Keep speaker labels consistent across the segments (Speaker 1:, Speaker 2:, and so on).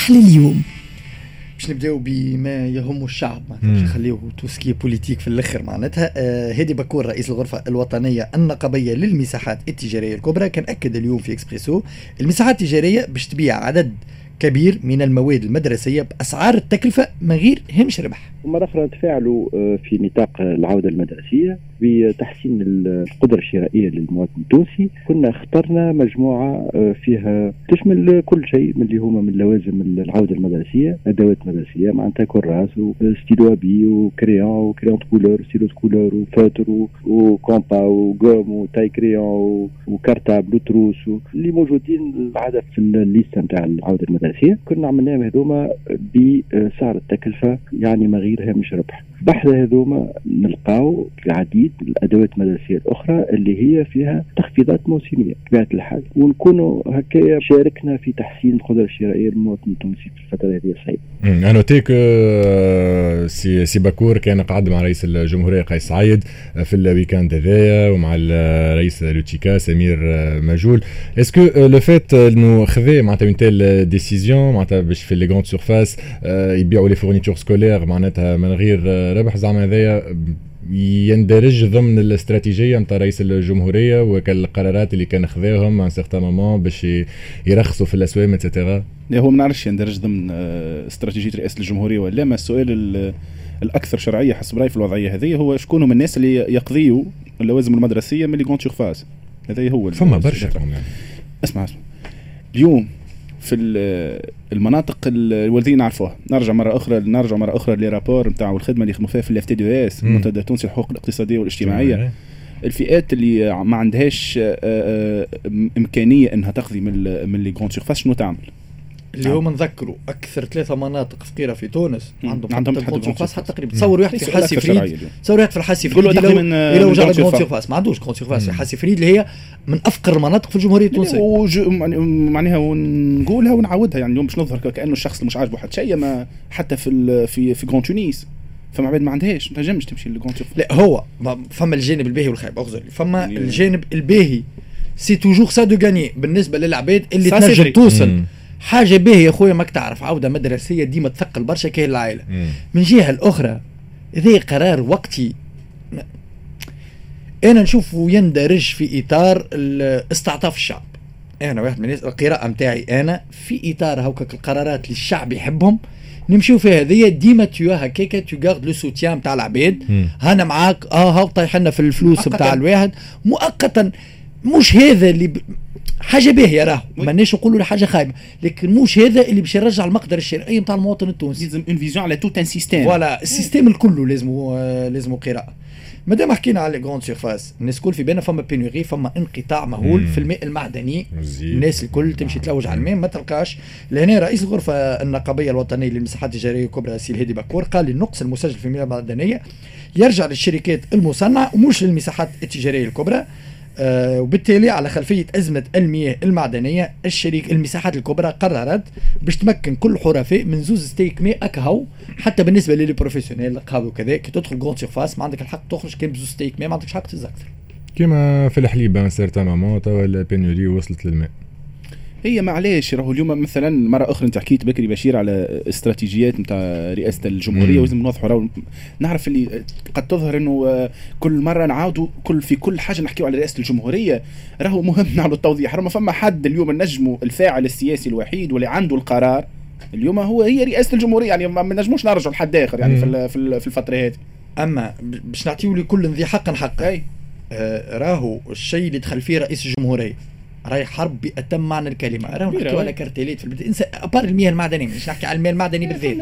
Speaker 1: الحل اليوم
Speaker 2: باش نبداو بما يهم الشعب معناتها نخليو tout ce qui politique في الآخر معناتها. آه الهادي بكور رئيس الغرفة الوطنية النقابية للمساحات التجارية الكبرى كان أكد اليوم في إكسبريسو المساحات التجارية باش تبيع عدد كبير من المواد المدرسية بأسعار التكلفة من غير هامش ربح.
Speaker 3: مرة أخرى تفاعلوا آه، في نطاق العودة المدرسية بتحسين القدرة الشرائية للمواطن التونسي كنا اخترنا مجموعة آه، فيها تشمل كل شيء من اللي هما من لوازم العودة المدرسية أدوات مدرسية معناتها كراس و stylo à bille و crayon و crayon couleur stylo couleur دفاتر وكومبا وقوم وتاي كريون وكارتابل وتروس اللي موجودين العادة في الليستة نتاع العودة المدرسية كنا عملناهم هذوما بسعر التكلفة يعني ما غير هامش ربح. بحذا هذوما نلقاو العديد الأدوات المدرسية الأخرى اللي هي فيها تخفيضات موسمية بطبيعة الحال. ونكونوا هكايا شاركنا في تحسين القدرة الشرائية للمواطن التونسي في الفترة هذه الصعيبة.
Speaker 4: en tout cas آه، سي سي بكور كان قعد مع رئيس الجمهورية قيس سعيد آه، في ال week-end هذايا ومع الرئيس لوتشيكا سمير آه، مجول est-ce que le fait انه خذا معناتها une telle décision معناتها باش في les grandes surfaces يبيعوا les fournitures scolaires معناتها من غير ربح زعما هذايا يندرج ضمن الاستراتيجية نتاع رئيس الجمهورية وكالقرارات اللي كان خذاهم un certain moment باش يرخصوا في الأسواق et cetera
Speaker 5: هو ما نعرفش يندرج ضمن آه، استراتيجية رئاسه الجمهورية ولا ما السؤال الأكثر شرعية حسب رأيي في الوضعية هذه هو شكون هم الناس اللي يقضيوا اللوازم المدرسية من les grandes surfaces هذا هو
Speaker 4: فما برشا
Speaker 5: اسمع اسمع. اليوم في المناطق الوالدين نعرفوها. نرجع مرة أخرى نرجع مرة أخرى ل rapport نتاع الخدمه اللي يخدموا فيها في ال FTDES المنتدى التونسي للحقوق الاقتصادية والاجتماعية. الفئات اللي ما عندهاش آه، آه، إمكانية إنها تقضي من من les grandes surfaces شنو تعمل؟
Speaker 2: اللي هو نذكروا أكثر ثلاثة مناطق فقيرة في تونس عندهم عندهم تحديد حتى تقريبا تصور واحد في حاسي فريد. تصور واحد في الحاسي فريد إلى وجه grande surface ما عندوش grande surface في حاسي فريد اللي هي من أفقر المناطق في الجمهورية التونسية.
Speaker 5: معناها ونقولها ونعاودها. يعني اليوم باش نظهر كأنه الشخص مش عاجبه حتى شيء ما حتى في في في grand Tunis. فما عباد ما عندهاش. ما تنجمش تمشي لل grande
Speaker 2: لا هو فما الجانب الباهي والخايب. اغزر فما الجانب الباهي. c'est toujours ça de gagné بالنسبة للعباد اللي تنجم توصل. حاجة باهيه يا خويا ماك تعرف عودة مدرسية ديما تثقل برشا كاين العائلة. من جهة الأخرى ذي قرار وقتي. أنا نشوفه يندرج في إطار استعطاف الشعب. أنا واحد من الناس القراءة نتاعي أنا في إطار هكاك القرارات اللي الشعب يحبهم. نمشيو في هذه ديما تو هكاكا tu gardes le soutien نتاع العباد. هانا معاك آه هاو طايح لنا في الفلوس نتاع الواحد. مؤقتا مش هذا اللي ب... حاجة باهية راهو ماناش نقولوا حاجة خايبة لكن مش هذا اللي باش يرجع المقدرة الشرعية نتاع المواطن التونسي.
Speaker 5: لازم une vision على tout un système
Speaker 2: voilà ال système الكل لازم لازم قراءة. مادام حكينا على les surfaces الناس الكل في بالنا فما بينوري فما انقطاع مهول في الماء المعدني. الناس الكل تمشي تلوج على الماء ما تلقاش. لهنا رئيس الغرفة النقابية الوطنية للمساحات التجارية الكبرى سي الهادي باكور قال النقص المسجل في المياه المعدنية يرجع للشركات المصنعة ومش للمساحات التجارية الكبرى. وبالتالي على خلفية أزمة المياه المعدنية الشريك المساحات الكبرى قررت باش تمكن كل حرفاء من زوز ستيك ماء أكهو حتى بالنسبة ل les professionnels القهوة وكذا كي تدخل grande surface ما عندك الحق تخرج كان بزوز ستيك ماء ما عندكش حق تزكتر
Speaker 4: كيما في الحليب un certain moment توا البينوري وصلت للماء.
Speaker 5: هي معليش راهو اليوم مثلا مرة أخرى انت حكيت بكري بشير على استراتيجيات نتاع رئاسة الجمهورية ولازم نوضحوا راهو. نعرف اللي قد تظهر إنه آه، كل مرة نعاودوا كل في كل حاجة نحكيو على رئاسة الجمهورية. راهو مهم نعملوا التوضيح. راهو ما فما حد اليوم نجموا الفاعل السياسي الوحيد واللي عنده القرار اليوم هو هي رئاسة الجمهورية. يعني ما نجموش نرجعوا لحد آخر يعني في في الفترة هذه.
Speaker 2: أما باش نعطيو لكل ذي حق حق أي. آه راهو الشيء اللي دخل فيه رئيس الجمهورية. راهي حرب بأتم معنى الكلمة. راهو نحكيو على كارتيليت في البداية. إنسى أبار المياه المعدنية مش نحكي على المياه المعدني بالذات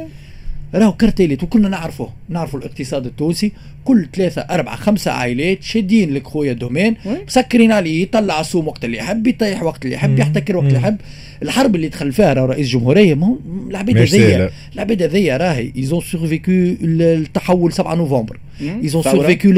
Speaker 2: راهو cartellettes وكلنا نعرفه نعرفوا الاقتصاد التونسي. كل ثلاثة أربعة خمسة عائلات شادين لك خويا domaine. مسكرين عليه يطلع السوم وقت اللي يحب يطيح وقت اللي يحب يحتكر وقت اللي يحب. الحرب اللي دخل فيها راهو رئيس جمهورية ما هو العباد هذيا. العباد هذيا راهي ils ont survécu التحول 7 نوفمبر. ils ont survécu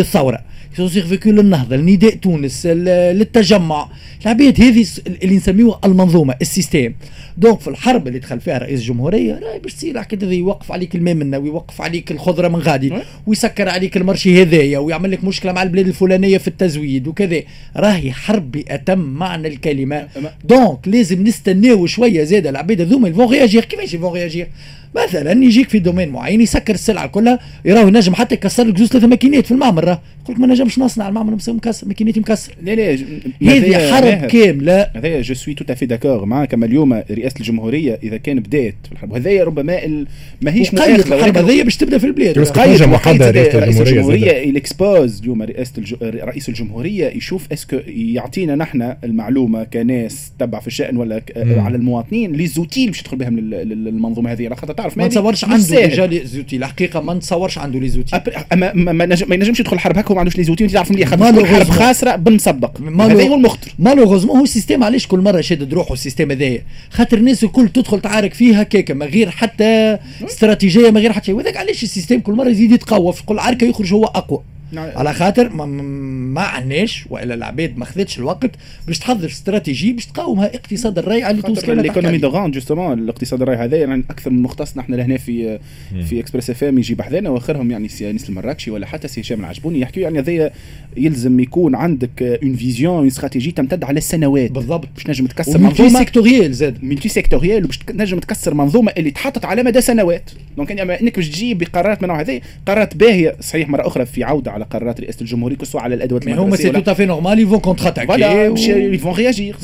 Speaker 2: للثوره ils ont survécu للنهضه لنداء تونس للتجمع العباد هذه اللي نسميوها المنظومه ال système donc في الحرب اللي دخل فيها رئيس الجمهورية راهي باش تصير كذا يوقف عليك الماء منا ويوقف عليك الخضرة من غادي ويسكر عليك المرشي هذايا ويعمل لك مشكلة مع البلاد الفلانية في التزويد وكذا. راهي حرب بأتم معنى الكلمة. donc لازم نستناو شوية زاد العباد هذوما ils vont réagir كيفاش ils vont réagir مثلا يجيك في domaine معين يسكر السلعة كلها يراه ينجم حتى يكسر لك زوج ثلاثة ماكينات في المعمل راه. يقول لك ما نجمش نصنع المعمل مكسر ماكيناتي مكسر.
Speaker 5: لا لا
Speaker 2: هذه حرب كاملة.
Speaker 5: هذايا جو سوي تو افي داكور معاك أما اليوم رئاسة الجمهورية إذا كان بدأت في الحرب وهذايا ربما ماهيش
Speaker 2: مؤخره الحرب هذيا باش تبدأ في البلاد.
Speaker 4: قيد
Speaker 5: رئيس الجمهورية الإكسبوز اليوم رئاسة رئيس الجمهورية يشوف اسكو يعطينا نحن المعلومة كناس تبع في الشأن ولا على المواطنين لي زوتي باش يدخل بهم للمنظومة هذه على خاطر تعرف
Speaker 2: ما تصورش عنده ديجا لي زوتي الحقيقة ما نتصورش عنده لي زوتي.
Speaker 5: أما ما ينجمش يدخل حرب هكا وما عندوش les outils وانت تعرف ملي يدخل حرب خاسرة بالمسبق هذا هو المخطر.
Speaker 2: malheureusement هو ال système علاش كل مرة شادد روحه السيستم هذايا؟ خاطر الناس الكل تدخل تعارك فيه هكاك من غير حتى استراتيجية من غير حتى شيء. وذاك علاش ال système كل مرة يزيد يتقوى في كل عركة يخرج هو أقوى. نعم. على خاطر ما, ما عناش وإلا العباد ما خذتش الوقت باش تحضر استراتيجي باش تقاومها اقتصاد الريع اللي
Speaker 5: كانت l'économie de rente justement الاقتصاد الريع هذا يعني أكثر من مختص نحن لهنا في مم. في اكسبريس اف ام يجي بحذانا وآخرهم يعني سي آنيس المراكشي ولا حتى سي هشام العجبوني يحكيوا يعني هذايا يلزم يكون عندك une vision une stratégie تمتد على السنوات.
Speaker 2: بالضبط.
Speaker 5: باش تنجم تكسر
Speaker 2: منظومة. multisectorielle زاد.
Speaker 5: multisectorielle وباش تنجم تكسر منظومة اللي تحطت على مدى سنوات. donc يعني أنك باش تجي بقرارات من نوع هذه قرارات باهية صحيح مرة أخرى في عودة على قرارات رئاسة الجمهوريه الجمهوري كسوا على الأدوات
Speaker 2: المدرسية. هما c'est tout à fait normal ils vont
Speaker 5: contre-attaquer voilà ils
Speaker 2: vont réagir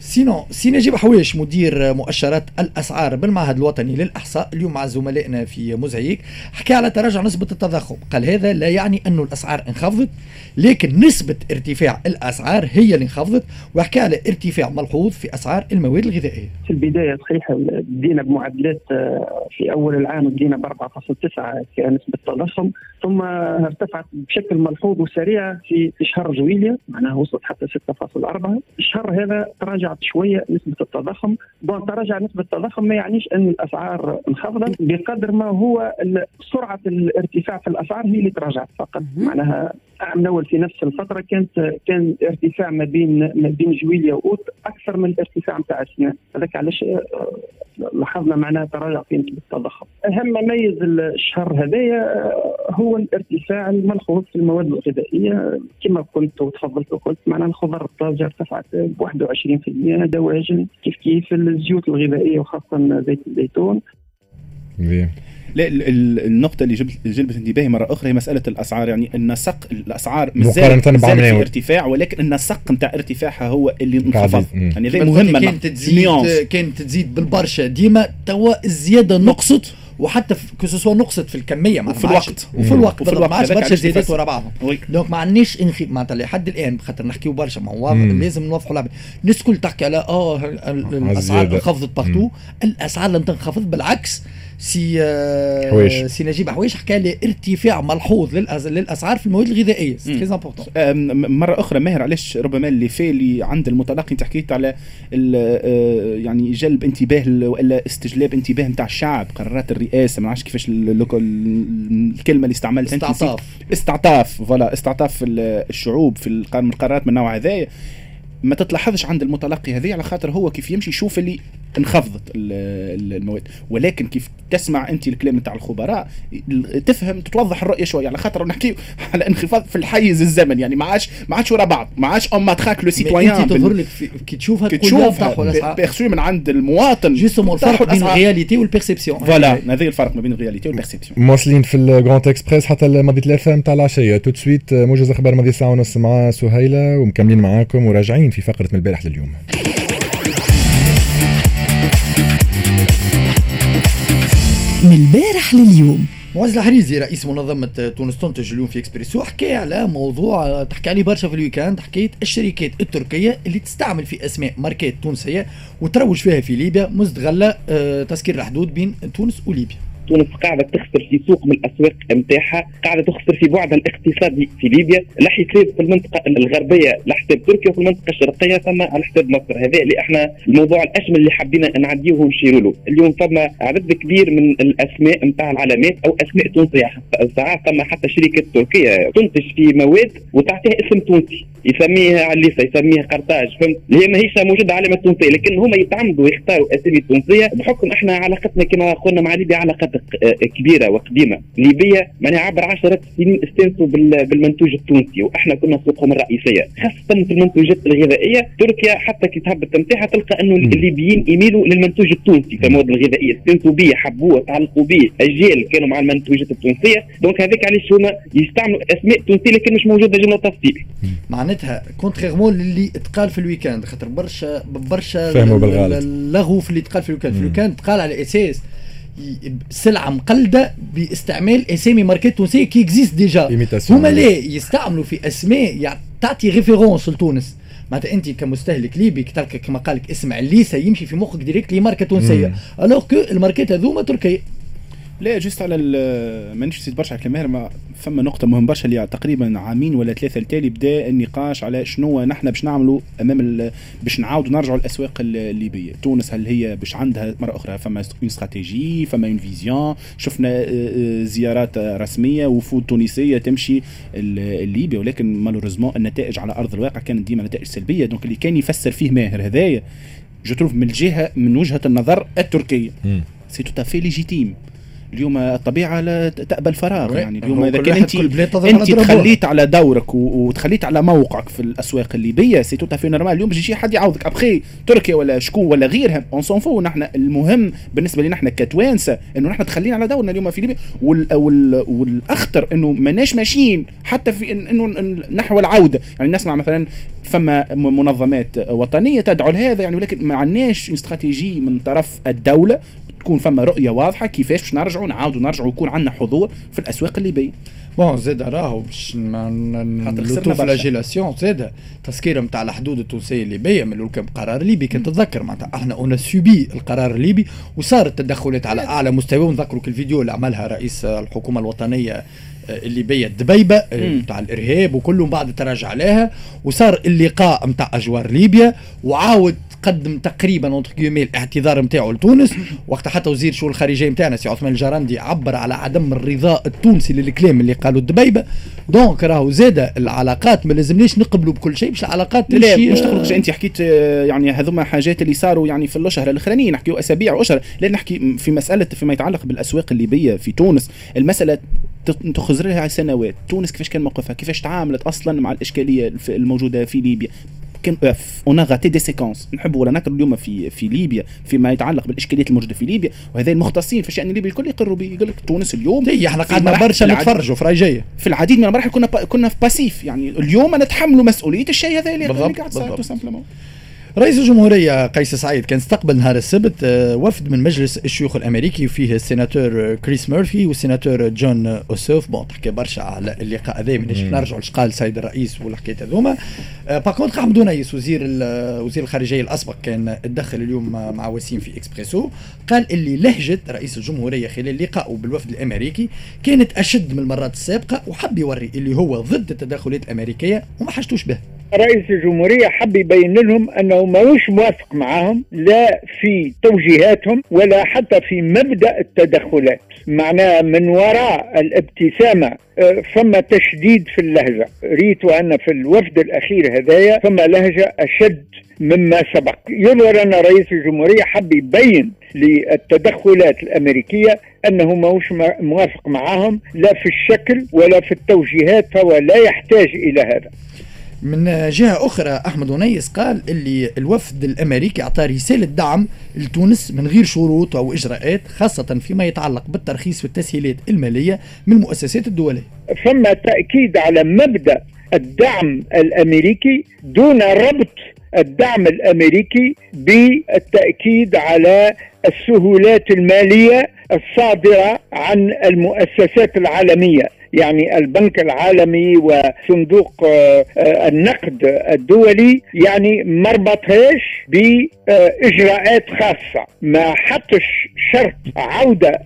Speaker 2: sinon سي نجيب حوايش مدير مؤشرات الأسعار بالمعهد الوطني للأحصاء اليوم مع زملائنا في مزعيك حكى على تراجع نسبة التضخم. قال هذا لا يعني انه الأسعار انخفضت لكن نسبة ارتفاع الأسعار هي اللي انخفضت وحكى على ارتفاع ملحوظ في أسعار المواد الغذائية.
Speaker 1: في البداية صحيح بدينا بمعدلات في أول العام بدينا ب 4.9 كنسبه تضخم ثم ارتفعت بشكل ملحوظ وسريع في شهر جويليا معناها وصلت حتى 6.4 الشهر هذا تراجعت شوية نسبة التضخم. بون تراجع نسبة التضخم ما يعنيش أن الأسعار انخفضت بقدر ما هو سرعة الارتفاع في الأسعار هي اللي تراجعت فقط. معناها عام الأول في نفس الفترة كانت كان ارتفاع ما بين ما بين جويليا وأوت أكثر من الارتفاع نتاع السنة هذاك علاش آه، لاحظنا معناها تراجع في نسبة التضخم. أهم ما ميز الشهر هذايا آه، هو الارتفاع الملحوظ في المواد الغذائية كما كنت وتفضلت وقلت معناها الخضر الطازجه ارتفعت ب 21% دواجن كيف كيف الزيوت الغذائية وخاصة زيت الزيتون.
Speaker 5: لا النقطة اللي جلبت انتباهي مرة أخرى هي مسألة الأسعار يعني النسق الأسعار
Speaker 4: مقارنة
Speaker 5: في ارتفاع ولكن النسق نتاع ارتفاعها هو اللي انخفض.
Speaker 2: يعني مهمة كانت تزيد كانت تزيد بالبرشا. ديما توا الزيادة نقصت. وحتى كو نقصت في الكمية
Speaker 5: مع وفي الوقت.
Speaker 2: وفي الوقت وفي الوقت ما عادش برشا زيادات ورا بعضهم دونك ما عندناش انخي معناتها لحد الآن خاطر نحكيو برشا. ما هو لازم نوضحوا العباد الناس الكل تحكي على آه الأسعار انخفضت بارتو الأسعار لم تنخفض بالعكس. سي آه، حويش. سي نجيب حويش حكى لي ارتفاع ملحوظ للأسعار في المواد الغذائية. سي تري امبورتون
Speaker 5: مرة أخرى ماهر علاش ربما اللي في اللي عند المتلقي؟ أنت حكيت على آه، يعني جلب انتباه والا استجلاب انتباه نتاع الشعب قرارات الرئاسة ما نعرفش كيفاش الكلمة اللي استعملتها
Speaker 2: استعطاف.
Speaker 5: استعطاف voilà استعطاف الشعوب في القرارات من النوع هذايا. ما تتلاحظش عند المتلقي هذه على خاطر هو كيف يمشي يشوف اللي انخفضت المواد. ولكن كيف تسمع أنت الكلام نتاع الخبراء تفهم تتوضح الرؤية شوية. على خاطر نحكي على انخفاض في الحيز الزمني يعني ما عادش ما عادش ورا بعض. ما عادش en tant que citoyen
Speaker 2: أنت تظهر لك كي تشوفها كي تشوفها
Speaker 5: perçue من عند المواطن.
Speaker 2: justement الفرق بين ال réalité
Speaker 5: وال perception voilà هذا الفرق ما بين ال réalité وال perception
Speaker 4: مواصلين في ال Grand Express حتى ماضي ثلاثة نتاع العشية. tout de suite موجز أخبار ماضي ساعه ونص مع سهيلة ومكملين معاكم وراجعين في فقرة من البارح لليوم.
Speaker 6: من البارح لليوم.
Speaker 2: معز الحريزي رئيس منظمة تونس تنتج اليوم في إكسبريسو حكى على موضوع تحكي عليه برشا في ال week-end حكاية الشركات التركية اللي تستعمل في أسماء ماركات تونسية وتروج فيها في ليبيا مستغلة آه، تسكير الحدود بين تونس وليبيا.
Speaker 7: تونس قاعدة تخسر في سوق من الأسواق نتاعها قاعدة تخسر في بعدها الاقتصادي في ليبيا لا حساب في المنطقة الغربية على حساب تركيا وفي المنطقة الشرقية ثم على حساب مصر. هذا اللي إحنا الموضوع الاشمل اللي حبينا نعديه ونشيروا له. اليوم ثم عدد كبير من الأسماء نتاع العلامات أو أسماء تونسية ساعات ثم حتى شركة تركية تنتج في مواد وتعطيها اسم تونسي. يسميها عليسه يسميها قرطاج فهمت؟ اللي هي ماهيش موجودة علامه تونسيه لكن هما يتعمدوا يختاروا أسامي تونسية بحكم إحنا علاقتنا كما قلنا مع ليبيا علاقات كبيرة وقديمة. ليبيا معناها عبر عشرات السنين استانسوا بالمنتوج التونسي وإحنا كنا سوقهم الرئيسية. خاصة في المنتوجات الغذائية تركيا حتى كي تهبط متاعها تلقى أنه الليبيين يميلوا للمنتوج التونسي في المواد الغذائية. استانسوا به حبوه تعلقوا به اجيال كانوا مع المنتوجات التونسية. donc هذاك علاش هما يستعملوا أسماء تونسية لكن مش موجودة جملة تفصيل.
Speaker 2: معناتها contrairement اللي اتقال في ال week-end خاطر برشا برشا
Speaker 4: فهموا بالغلط.
Speaker 2: اللغو في اللي اتقال في ال week-end. في ال week-end تقال على أساس سلعة مقلدة باستعمال أسامي ماركات تونسية qui existent déjà. هما لا يستعملوا في أسماء تعطي référence لتونس. معناتها أنت كمستهلك ليبي تلقى كما قال لك اسم عليسه يمشي في مخك direct اللي ماركه تونسيه alors que الماركات هذوما تركية.
Speaker 5: لا juste على مانيش نسيت برشا على الكلام. ما فما نقطة مهم برشا اللي تقريبا عامين ولا ثلاثة التالي بدا النقاش على شنو نحن باش نعملوا أمام باش نعاودوا نرجعوا الاسواق الليبية، تونس هل هي باش عندها مرة أخرى؟ فما une stratégie فما une vision، شفنا آه، آه، زيارات رسمية وفود تونسية تمشي ليبيا ولكن malheureusement النتائج على أرض الواقع كانت ديما نتائج سلبية. donc اللي كان يفسر فيه ماهر هذايا je trouve من الجهة من وجهة النظر التركية. c'est tout à fait légitime اليوم الطبيعة لا تقبل فراغ يعني اليوم إذا كان انت انت تخليت على دورك وتخليت على موقعك في الأسواق الليبية c'est tout à fait normal اليوم بيجي حد يعوضك. ابخي تركيا ولا شكون ولا غيرها on s'en fout نحن المهم بالنسبة لنا إحنا كتوانسة إنه نحن تخلينا على دورنا اليوم في ليبيا. وال وال والأخطر إنه ماناش ماشيين. حتى في إنه نحو العودة. يعني نسمع مثلا فما منظمات وطنية تدعو لهذا يعني ولكن ما عندناش استراتيجي من طرف الدولة تكون فما رؤية واضحة كيفاش باش نرجعوا نعاودوا نرجعوا يكون عندنا حضور في الأسواق الليبيه
Speaker 2: bon زاد راهو باش l'auto-flagellation زاد تسكيره نتاع الحدود التونسية الليبيه من كان قرار ليبي كان تتذكر معناتها. إحنا on subit القرار الليبي وصارت تدخلات على أعلى مستوى. ونذكروا الفيديو اللي عملها رئيس الحكومة الوطنية الليبيه الدبيبة نتاع الإرهاب وكله بعد تراجع عليها. وصار اللقاء نتاع أجوار ليبيا وعاود قدم تقريبا entre الاعتذار نتاعو لتونس. وقت حتى وزير الشؤون الخارجية نتاعنا سي عثمان الجرندي عبر على عدم الرضاء التونسي للكلام اللي قالوا الدبيبة. donc راهو زاد العلاقات ما لازمناش نقبلوا بكل شيء باش العلاقات
Speaker 5: لا مش تقبلوا انت حكيت آه، يعني هذوما حاجات اللي صاروا يعني في الأشهر الأخرانيين نحكيو أسابيع وأشهر. لا نحكي في مسألة فيما يتعلق بالأسواق الليبية في تونس. المسألة تخزر لها سنوات. تونس كيفاش كان موقفها؟ كيفاش تعاملت أصلا مع الإشكالية الموجودة في ليبيا؟ كان on a raté des séquences نحب ولا نكر اليوم في في ليبيا فيما يتعلق بالإشكاليات الموجودة في ليبيا. وهذا المختصين في الشان الليبي الكل يقروا به يقول لك تونس اليوم
Speaker 2: هي إحنا قعدنا برشا نتفرجوا في راي جاية.
Speaker 5: في العديد من المراحل كنا كنا في passif يعني اليوم نتحملوا مسؤولية الشيء هذا اللي قاعد صار
Speaker 2: رئيس الجمهورية قيس سعيد كان استقبل نهار السبت آه، وفد من مجلس الشيوخ الأمريكي فيه السيناتور كريس ميرفي والسيناتور جون أوسوف. bon تحكي برشا على اللقاء هذا من نرجعوا قال السيد الرئيس والحكاية هذوما. par contre أحمد ونيس وزير وزير الخارجية الأسبق كان تدخل اليوم مع وسيم في إكسبريسو. قال اللي لهجة رئيس الجمهورية خلال لقائه بالوفد الأمريكي كانت أشد من المرات السابقة وحب يوري اللي هو ضد التدخلات الأمريكية وما حاجتوش به.
Speaker 8: رئيس الجمهورية حب يبين لهم أنه ماهوش موافق معهم لا في توجيهاتهم ولا حتى في مبدأ التدخلات. معناها من وراء الابتسامة آه، فما تشديد في اللهجة. ريت أن في الوفد الأخير هدايا فما لهجة أشد مما سبق. يظهر أن رئيس الجمهورية حب يبين للتدخلات الأمريكية أنه ماهوش موافق معهم لا في الشكل ولا في التوجيهات فهو لا يحتاج إلى هذا.
Speaker 2: من جهة أخرى أحمد ونيس قال اللي الوفد الأمريكي أعطى رسالة دعم لتونس من غير شروط أو إجراءات خاصة فيما يتعلق بالترخيص والتسهيلات المالية من المؤسسات الدولية.
Speaker 8: ثم تأكيد على مبدأ الدعم الأمريكي دون ربط الدعم الأمريكي بالتأكيد على السهولات المالية الصادرة عن المؤسسات العالمية. يعني البنك العالمي وصندوق آه، آه، النقد الدولي يعني ما ربطهاش بإجراءات خاصة. ما حطش شرط عودة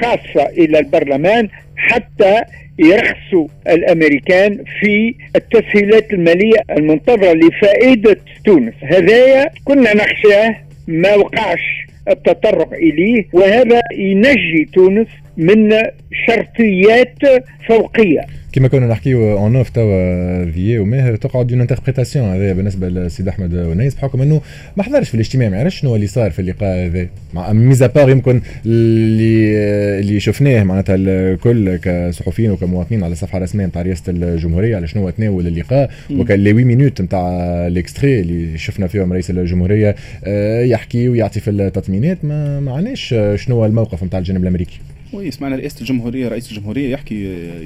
Speaker 8: خاصة إلى البرلمان حتى يرخصوا الأمريكان في التسهيلات المالية المنتظرة لفائدة تونس. هذايا كنا نخشاه ما وقعش التطرق إليه وهذا ينجي تونس من شرطيات فوقية.
Speaker 4: كما كنا نحكيو en off توا فيي وماهر تقعد une interprétation هذا بالنسبة للسيد أحمد ونيس بحكم إنه ما حضرش في الاجتماع ما يعرفش شنو اللي صار في اللقاء هذا. mis à part يمكن اللي اللي شفناه معناتها الكل كصحفيين وكمواطنين على الصفحه الرسميه نتاع رئاسه الجمهورية على شنو تناول اللقاء وكان les 8 minutes نتاع ال extrait اللي شفنا فيهم رئيس الجمهورية آه، يحكي ويعطي في التطمينات. ما معناش شنو الموقف نتاع الجانب الأمريكي.
Speaker 5: oui سمعنا رئاسة الجمهوريه رئيس الجمهورية يحكي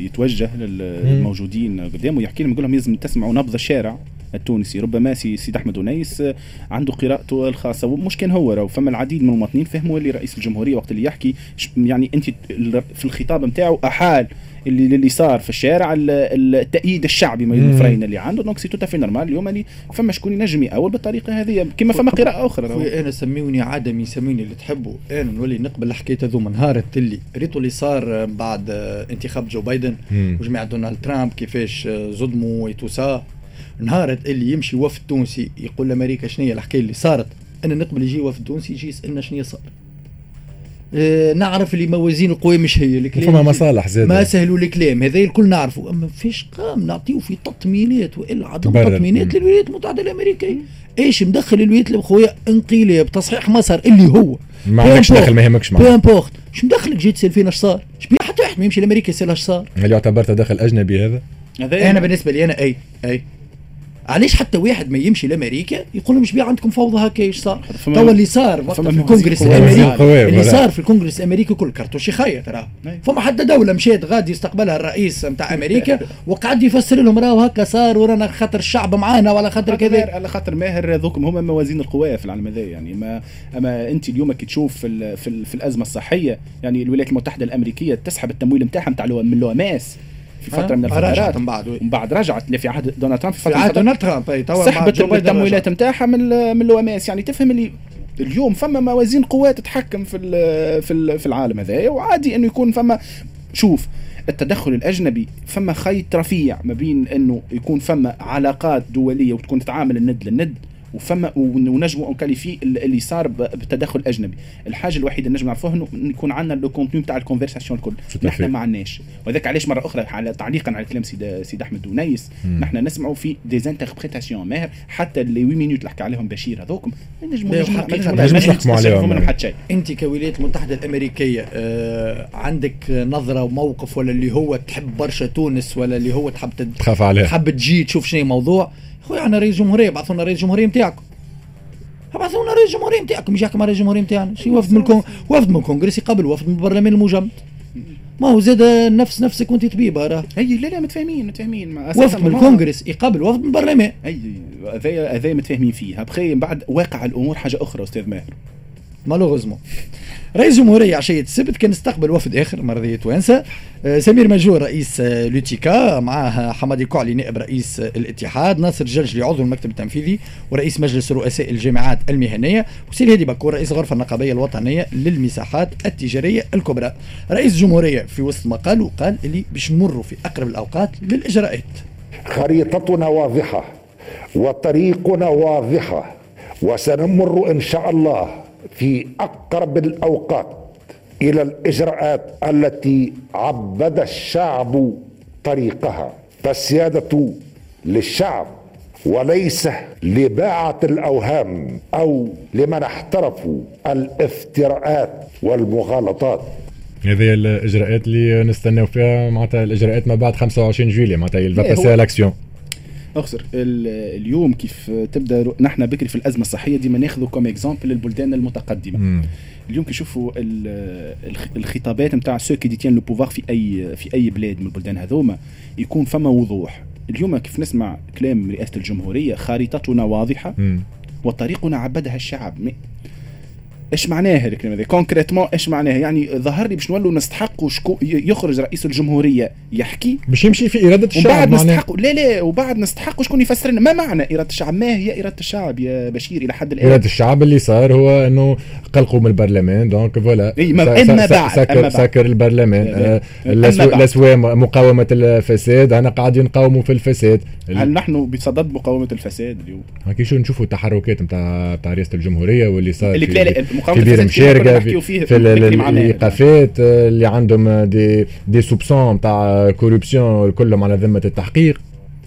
Speaker 5: يتوجه للموجودين قدامه يحكي لهم يقول لهم لازم تسمعوا نبض الشارع. التونسي. ربما سي سيد أحمد ونيس عنده قراءته الخاصة. ومش كان هو راهو فما العديد من المواطنين فهموا اللي رئيس الجمهورية وقت اللي يحكي يعني أنت في الخطاب نتاعو أحال اللي اللي صار في الشارع التأييد الشعبي من الفرين اللي عنده. donc c'est tout à fait normal اليوم اللي فما شكون ينجم يأول بالطريقة هذه كما فما قراءة أخرى
Speaker 2: أنا سميوني عدمي سميوني اللي تحبوا أنا نولي نقبل الحكاية هذوما نهار اللي ريتو اللي صار بعد انتخاب جو بايدن وجماعة دونالد ترامب كيفاش صدموا وتوسا نهار اللي يمشي وفد تونسي يقول لأمريكا شنو هي الحكاية اللي صارت؟ أنا نقبل يجي وفد تونسي يجي يسألنا شنو صار. آه نعرف اللي موازين القوى مش هي
Speaker 4: الكلام فما مصالح زاد
Speaker 2: ما سهلوا الكلام هذا الكل نعرفه. أما فيش قام نعطيه في تطمينات والا عدم تطمينات للولايات المتحدة الأمريكية. إيش مدخل الولايات خويا انقلاب تصحيح مسار اللي هو.
Speaker 4: ما عندكش دخل ما يهمكش
Speaker 2: معاه peu importe شو مدخلك؟ جيت تسال فينا اش صار؟ حتى واحد ما يمشي لأمريكا يسأل اش صار؟
Speaker 4: هل يعتبر تدخل أجنبي هذا؟
Speaker 2: أنا بالنسبة لي أنا أي أي. علاش حتى واحد ما يمشي لأمريكا يقول لهم بيع عندكم فوضى هكا إيش صار؟ تو اللي صار وقت في الكونغرس الأمريكي اللي صار في الكونغرس الأمريكي كل كرتوش يخيط راه فما حتى دولة مشات غادي يستقبلها الرئيس نتاع أمريكا وقعد يفسر لهم راهو هكا صار ورانا خاطر الشعب معانا ولا خاطر كذا.
Speaker 5: على خاطر ماهر ذوكم هما موازين القوى في العالم هذا يعني ما أما أنت اليوم كي تشوف في, في, في الأزمة الصحية يعني الولايات المتحدة الأمريكية تسحب التمويل نتاعها نتاع من l'OMS في فترة من الفترات.
Speaker 2: من بعد
Speaker 5: من بعد رجعت. في عهد دونالد ترامب
Speaker 2: في فترة عهد دونالد ترامب
Speaker 5: سحبت التمويلات نتاعها من من l'OMS يعني تفهم اللي اليوم فما موازين قوات تتحكم في في في العالم هذا. وعادي إنه يكون فما شوف التدخل الأجنبي فما خيط رفيع ما بين إنه يكون فما علاقات دولية وتكون تتعامل الند للند. وفما ونجموا ن qualifier اللي صار بتدخل أجنبي. الحاجة الوحيدة اللي نجم نعرفوها إنه يكون عندنا le contenu تاع ال conversation الكل. نحن ما عندناش. وذاك علاش مرة أخرى على تعليقا على كلام سيد سيد أحمد ونيس نحن نسمعوا في des interprétations ماهر. حتى اللي 8 minutes اللي حكى عليهم بشير هذوكم
Speaker 2: ما نجموش نحكموا عليهم. أنت كولايات المتحدة الأمريكية آه عندك نظرة وموقف ولا اللي هو تحب برشا تونس ولا اللي هو تحب
Speaker 4: تخاف عليه
Speaker 2: تحب تجي تشوف شنو الموضوع؟ خويا عندنا رئيس جمهورية بعثوا لنا رئيس جمهورية نتاعكم ابعثوا لنا رئيس جمهورية نتاعكم يحكم على رئيس جمهورية نتاعنا شي وفد من الكون وفد من الكونغرس يقابل وفد من البرلمان المجمد ما هو زاد نفس نفسك وأنت طبيب راه
Speaker 5: أي لا لا متفاهمين متفاهمين.
Speaker 2: وفد من الكونغرس يقابل وفد من البرلمان.
Speaker 5: أي هذا هذا متفاهمين فيه بخي من بعد واقع الأمور حاجة أخرى أستاذ ماهر.
Speaker 2: مالوغوزمون. رئيس جمهورية عشية السبت كان استقبل وفد آخر مرضية توانسة آه، سمير مجور رئيس آه، لوتيكا معاه حمادي كعلي نائب رئيس آه، الاتحاد ناصر جلجلي عضو المكتب التنفيذي ورئيس مجلس رؤساء الجامعات المهنية وسيل هادي بكور رئيس الغرفة النقابية الوطنية للمساحات التجارية الكبرى. رئيس الجمهورية في وسط ما قال وقال اللي باش نمروا في أقرب الأوقات للإجراءات.
Speaker 9: خريطتنا واضحة وطريقنا واضحة وسنمر إن شاء الله. في أقرب الأوقات إلى الإجراءات التي عبد الشعب طريقها. فالسيادة للشعب وليس لباعة الأوهام أو لمن احترفوا الافتراءات والمغالطات.
Speaker 4: هذه الإجراءات اللي نستناو فيها معناتها الإجراءات ما بعد 25 جويلية معناتها الفا l'action.
Speaker 5: أخسر اليوم كيف تبدأ نحن بكري في الأزمة الصحية ديما ناخذ comme exemple البلدان المتقدمة مم. اليوم كيشوفوا الخطابات نتاع ceux qui détiennent le pouvoir في اي في أي بلاد من البلدان هذوما يكون فما وضوح اليوم كيف نسمع كلام رئاسة الجمهورية خارطتنا واضحة مم. وطريقنا عبدها الشعب إيش معناها الكلمة هذه؟ concrètement إيش معناها؟ يعني ظهر لي باش نولوا نستحقوا شكو يخرج رئيس الجمهورية يحكي.
Speaker 4: باش يمشي في إرادة الشعب
Speaker 5: وبعد نستحق لا لا وبعد نستحق شكون يفسر لنا. ما معنى إرادة الشعب؟ ما هي إرادة الشعب يا بشير إلى حد الآن؟
Speaker 4: إرادة الشعب اللي صار هو إنه قلقوا من البرلمان donc
Speaker 5: voilà. ما إما بعد
Speaker 4: سكر,
Speaker 5: بعد.
Speaker 4: سكر البرلمان.
Speaker 5: لا لا.
Speaker 4: الاسواق مقاومة الفساد. أنا قاعدين نقاوموا في الفساد.
Speaker 5: هل نحن بصدد مقاومة الفساد اليوم؟
Speaker 4: هاكي شو نشوفوا التحركات نتاع نتاع رئاسة الجمهورية واللي صار في بير مشاركة في, في, الإيقافات اللي عندهم des des soupçons نتاع corruption كلهم على ذمة التحقيق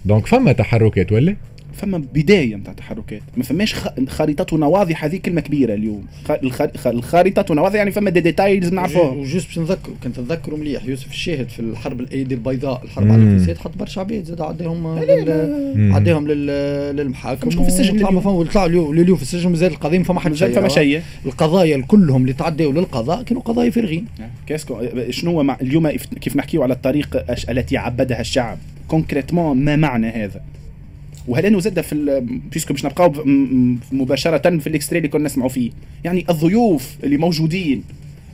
Speaker 4: donc فما تحركات ولا؟
Speaker 5: فما بداية نتاع تحركات. ما فماش خريطتنا واضحه هذه كلمة كبيرة اليوم. الخريطة واضحه يعني فما دي ديتاي لازم نعرفوها.
Speaker 2: و juste باش نذكروا كنت تذكروا مليح يوسف الشاهد في الحرب الأيدي البيضاء الحرب على الفساد حط برشا عباد زاد عداهم عداهم للمحاكم
Speaker 5: شكون في السجن
Speaker 2: وطلعوا اليوم. في السجن مازال القضية ما فما حد
Speaker 5: شيء فما شيء.
Speaker 2: القضايا كلهم اللي تعداوا للقضاء كانوا قضايا فارغين.
Speaker 5: parce que شنو هو اليوم كيف نحكيو على الطريق التي عبدها الشعب؟ concrètement ما معنى هذا؟ وهل أنه زاد في puisque باش نبقاو مباشرة في ال extrait اللي كنا نسمعوا فيه. يعني الضيوف اللي موجودين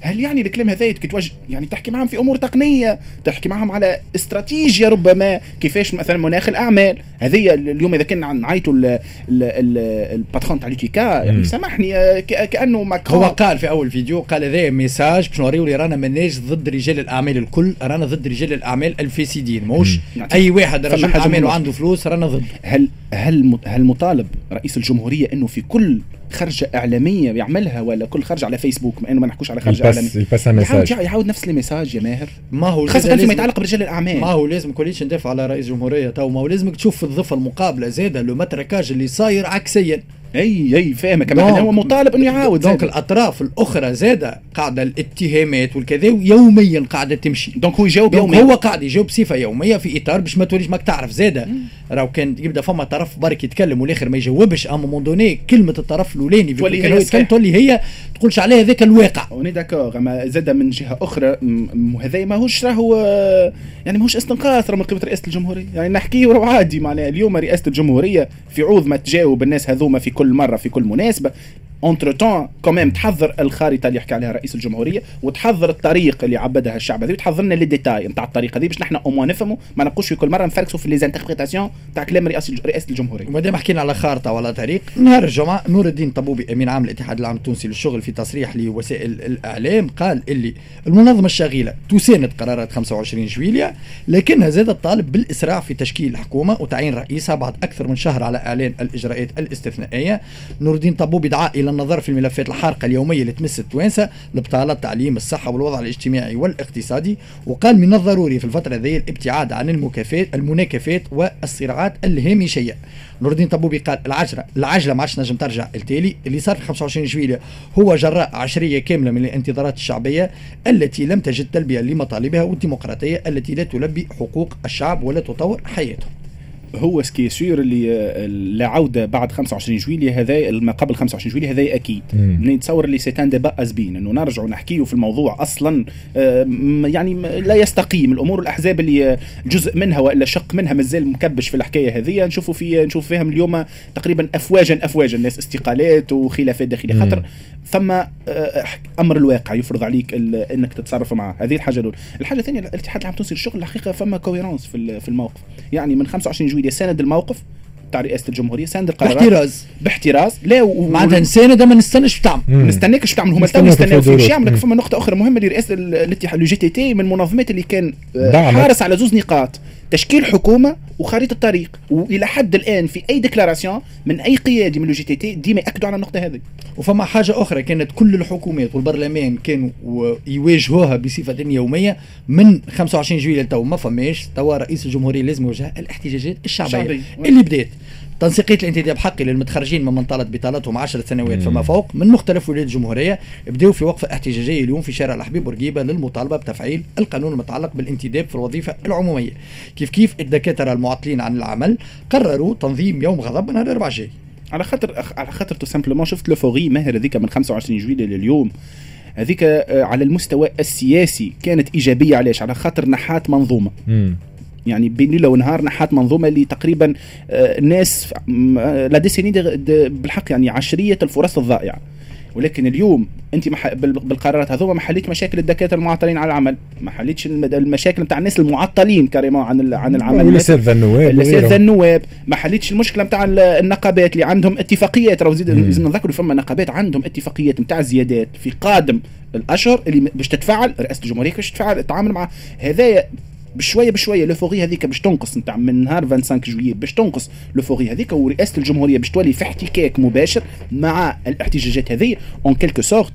Speaker 5: هل يعني الكلام هذا تتوجه يعني تحكي معهم في أمور تقنية تحكي معهم على استراتيجيه ربما كيفاش مثلا مناخ الأعمال. هذه اليوم إذا كنا نعيطوا ال patron تاع l'UTICA يعني سامحني كأنه
Speaker 2: ماكرون هو قال في أول فيديو قال هذا message باش نوريو لي رانا ماناش ضد رجال الأعمال الكل رانا ضد رجال الأعمال الفاسدين موش أي واحد رجل اعمال وعنده فلوس رانا ضد.
Speaker 5: هل هل هل مطالب رئيس الجمهورية إنه في كل خرجة إعلامية يعملها ولا كل خرجة على فيسبوك ما إنه ما نحكوش على خرجة إعلامية.
Speaker 4: ي passe message
Speaker 5: يعاود, يعاود نفس ال message يا ماهر.
Speaker 2: ما هو
Speaker 5: خاصة فيما يتعلق برجال الأعمال.
Speaker 2: ما هو لازم كليش ندافع على رئيس الجمهوريه تو ما هو لازمك تشوف في الضفه المقابلة زاده le matraquage اللي صاير عكسيا.
Speaker 5: أي أي فاهمك كمان هو مطالب إنه يعاود.
Speaker 2: donc الأطراف الأخرى زادة. قاعدة الاتهامات والكذا يوميا قاعدة تمشي.
Speaker 5: donc هو يجاوب يوميا.
Speaker 2: هو قاعد يجاوب بصفة يومية في إطار باش ما توليش ماك تعرف. زادة. راهو كان يبدأ فما طرف برك يتكلم والآخر ما يجاوبش. à un moment donné كلمة
Speaker 5: الطرف الأولاني
Speaker 2: يتكلم تولي هي تقولش عليها هذاك الواقع.
Speaker 5: on est d'accord. أما زاد من جهة أخرى هذا ماهوش راهو يعني ماهوش استنقاص من قبل رئاسة الجمهورية. يعني نحكيه عادي. معناها اليوم رئاسة الجمهورية في عوض ما تجاوب الناس هذوما في كل مرة في كل مناسبة. entre temps quand même تحضر الخارطة اللي يحكي عليها رئيس الجمهورية وتحضر الطريق اللي عبدها الشعب هذه وتحضر لنا les détails نتاع الطريق هذه باش نحن أو نفهموا ما نبقوش في كل مرة نفركسوا في les interprétations تاع كلام رئاسه الجمهورية.
Speaker 2: وما دام حكينا على خارطة ولا طريق. نهار الجمعة نور الدين طبوبي أمين عام الاتحاد العام التونسي للشغل في تصريح لوسائل الإعلام قال اللي المنظمة الشغيلة تساند قرارات 25 جويليا لكنها زادت طالب بالإسراع في تشكيل حكومه وتعيين رئيسها بعد أكثر من شهر على إعلان الإجراءات الاستثنائية. نور الدين طبوبي دعا إلى النظر في الملفات الحارقة اليومية اللي تمس التوانسة البطاله التعليم الصحة والوضع الاجتماعي والاقتصادي وقال من الضروري في الفترة ذي الابتعاد عن المكافات المناكفات والصراعات الهامشية. نور الدين طبوبي قال العجله العجلة ما عادش نجم ترجع التالي اللي صار في 25 جويلية هو جراء عشرية كاملة من الانتظارات الشعبية التي لم تجد تلبية لمطالبها والديمقراطية التي لا تلبي حقوق الشعب ولا تطور حياته.
Speaker 5: هو ce qui est sûr اللي العوده بعد 25 جويلية هذا ما قبل 25 جويلية هذا أكيد. نتصور اللي c'est un débat أزبين إنه نرجعوا نحكيوا في الموضوع أصلا يعني لا يستقيم. الأمور الأحزاب اللي جزء منها وإلا شق منها مازال مكبش في الحكاية هذه. نشوفوا في نشوف فيهم اليوم تقريبا افواجا افواجا الناس استقالات وخلافات داخلية. خاطر ثم أمر الواقع يفرض عليك إنك تتصرف معه. هذه الحاجة الأولى. الحاجة الثانية الاتحاد العام التونسي للشغل الحقيقة فما cohérence في في الموقف. يعني من 25 جويلية ساند الموقف تاع رئاسة الجمهورية. ساند القرارات
Speaker 2: باحتراز.
Speaker 5: باحتراز. لا
Speaker 2: و... معناتها نساند ما نستناش تعمل
Speaker 5: ما نستناكش تعمل هما تو يستناو في شيء يعمل فما نقطة أخرى مهمة لرئاسة الاتحاد ال UGTT من المنظمات اللي كان حارس على زوز نقاط. تشكيل حكومة وخريطة الطريق. وإلى حد الآن في أي déclaration من أي قيادي من ال UGTT ديما يأكدوا على النقطة هذه.
Speaker 2: وفما حاجة أخرى كانت كل الحكومات والبرلمان كانوا يواجهوها بصفة يومية من 25 جويلية تو ما فماش توا رئيس الجمهورية لازم يواجه الاحتجاجات الشعبية. شعبي. اللي بدات. تنسيقية الانتداب حقي للمتخرجين من منطقه بطالتهم 10 سنوات فما فوق من مختلف ولايات الجمهورية بدأوا في وقفة احتجاجية اليوم في شارع الحبيب بورقيبه للمطالبة بتفعيل القانون المتعلق بالانتداب في الوظيفة العمومية. كيف كيف الدكاترة المعطلين عن العمل قرروا تنظيم يوم غضب نهار الاربعاء الجاي.
Speaker 5: على خاطر على خاطر تو simplement شفت l'euphorie ماهر هذيك من 25 جويلية لليوم. هذيك على المستوى السياسي كانت إيجابية علاش؟ على خاطر نحات منظومة.
Speaker 4: مم.
Speaker 5: يعني بين ليله ونهار نحات منظومة اللي تقريبا الناس la décennie بالحق يعني عشرية الفرص الضائعة. ولكن اليوم أنت مح... بالقرارات هذوما ما حليت مشاكل الدكاترة المعطلين على العمل ما حليتش المشاكل نتاع الناس المعطلين carrément عن عن العمل.
Speaker 4: والاساتذه النواب
Speaker 5: الاساتذه النواب. ما حليتش المشكلة نتاع النقابات اللي عندهم اتفاقيات. راهو زيد لازم نذكروا فما نقابات عندهم اتفاقيات نتاع زيادات في قادم الأشهر اللي باش تتفاعل رئاسة الجمهورية باش تتفاعل تتعامل مع هذايا بشوية بشوية l'euphorie هذيك باش تنقص نتاع من نهار 25 جويي باش تنقص. l'euphorie هذيك ورئاسه الجمهورية باش تولي في احتكاك مباشر مع الاحتجاجات هذه en quelque sorte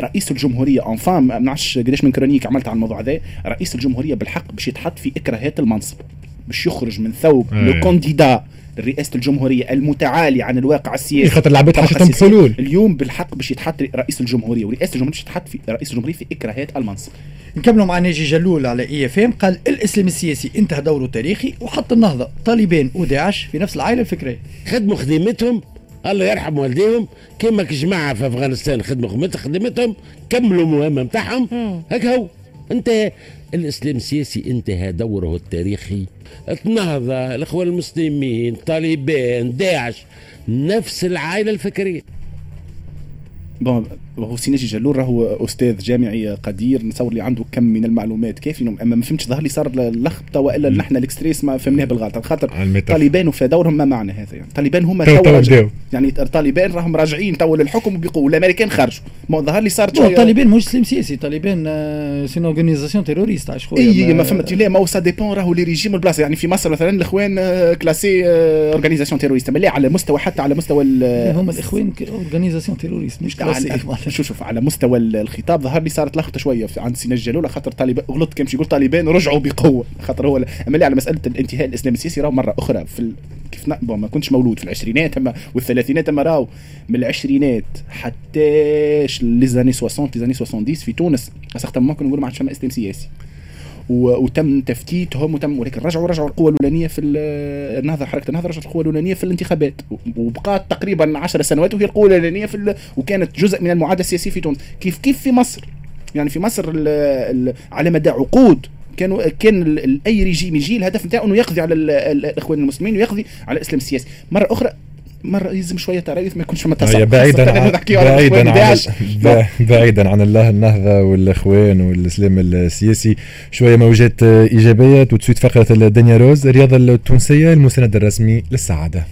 Speaker 5: رئيس الجمهورية enfin ما نعرفش قداش من chronique عملت على الموضوع هذا رئيس الجمهورية بالحق باش يتحط في إكراهات المنصب باش يخرج من ثوب le candidat رئاسة الجمهورية المتعالي عن الواقع السياسي.
Speaker 4: خاطر العباد حاجتهم حلول
Speaker 5: اليوم بالحق باش يتحط رئيس الجمهورية ورئاسة الجمهورية باش يتحط في رئيس الجمهورية في إكراهات المنصب.
Speaker 2: نكملوا مع ناجي جلول على اي اف ام قال الإسلام السياسي انتهى دوره التاريخي وحط النهضة. طالبان وداعش في نفس العائلة الفكرية.
Speaker 10: خدموا خدمتهم. الله يرحم والديهم. كما جماعة في أفغانستان خدموا خدمتهم. كملوا المهمة نتاعهم هكا هو. انتهى الإسلام السياسي انتهى دوره التاريخي. النهضة الاخوان المسلمين طالبان داعش نفس العائلة الفكرية.
Speaker 5: بون هو سيناجي جلول راهو أستاذ جامعي قدير نتصور لي عنده كم من المعلومات كافي أما ما فهمتش ظهر لي صار اللخبطه وإلا نحن الإكستريس ما فهمناه بالغلط. خاطر طالبان وفي دورهم ما معنى هذا يعني. طالبان هما تو يعني الطالبان راهم راجعين تو للحكم وبيقولوا والامريكان خرجوا. ما ظهر لي صار
Speaker 2: طالبان مش سلم سياسي. طالبان سي اورغانيزاسيون تيروريست عاش
Speaker 5: خويا إي ما فهمت. لا ما هو سا ديبون راهو لي ريجيم البلاصة. يعني في مصر مثلا الإخوان كلاسي اورغانيزاسيون تيروريست لا على مستوى حتى على مستوى
Speaker 2: هم الإخوان organisation terroriste مش classés
Speaker 5: شوف شوف على مستوى الخطاب ظهر لي صارت لخبطة شوية عند سي ناجي جلول خاطر طالبان غلط كان يقول طالبان رجعوا بقوة خاطر هو أما على مسألة الانتهاء الاسلام السياسي راهو مرة أخرى في ال... كيف ما كنتش مولود في العشرينات أما والثلاثينات أما راهو من العشرينات حتى les années 60 les années 70 في تونس ساعتها ممكن نقول ما عادش فما اسلام سياسي وتم تفتيتهم وتم ولكن رجعوا رجعوا القوه الأولانية في النهضه حركه النهضه رجعت القوه الأولانية في الانتخابات. وبقات تقريبا 10 سنوات وهي القوه الأولانية في وكانت جزء من المعادلة السياسية في تونس. كيف كيف في مصر؟ يعني في مصر ال ال على مدى عقود كانوا كان أي ريجيم يجي الهدف نتاعو إنه يقضي على الإخوان المسلمين ويقضي على الإسلام السياسي. مرة أخرى مرة يلزم شوية ترايث ما يكونش
Speaker 4: تصرف بعيدا عن بعيدا عن بعيدا عن الله النهضة والإخوان والإسلام السياسي. شوية موجات إيجابية. وتسويت فقرة الدنيا روز الرياضة التونسية المسند الرسمي للسعادة.